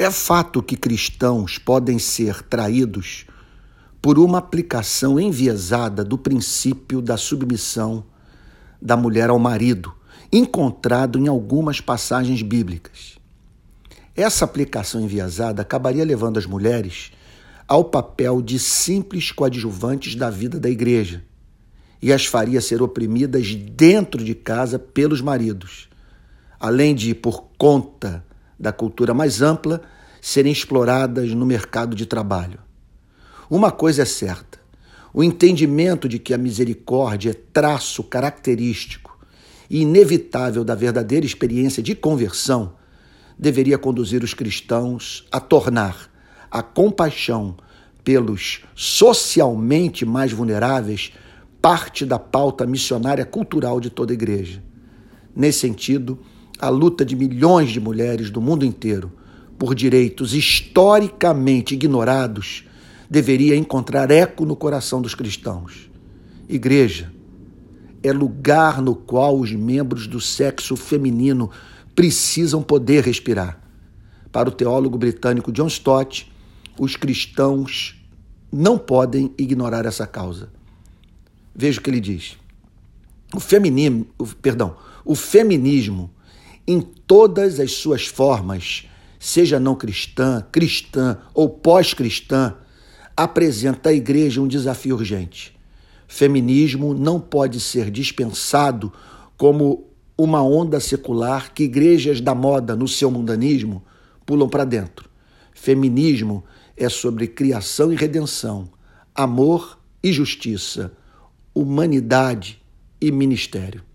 É fato que cristãos podem ser traídos por uma aplicação enviesada do princípio da submissão da mulher ao marido, encontrado em algumas passagens bíblicas. Essa aplicação enviesada acabaria levando as mulheres ao papel de simples coadjuvantes da vida da igreja e as faria ser oprimidas dentro de casa pelos maridos, além de, por conta da cultura mais ampla, serem exploradas no mercado de trabalho. Uma coisa é certa: o entendimento de que a misericórdia é traço característico e inevitável da verdadeira experiência de conversão deveria conduzir os cristãos a tornar a compaixão pelos socialmente mais vulneráveis parte da pauta missionária cultural de toda a igreja. Nesse sentido, a luta de milhões de mulheres do mundo inteiro por direitos historicamente ignorados deveria encontrar eco no coração dos cristãos. Igreja é lugar no qual os membros do sexo feminino precisam poder respirar. Para o teólogo britânico John Stott, os cristãos não podem ignorar essa causa. Veja o que ele diz. O feminismo, perdão, o feminismo em todas as suas formas, seja não cristã, cristã ou pós-cristã, apresenta à igreja um desafio urgente. Feminismo não pode ser dispensado como uma onda secular que igrejas da moda, no seu mundanismo, pulam para dentro. Feminismo é sobre criação e redenção, amor e justiça, humanidade e ministério.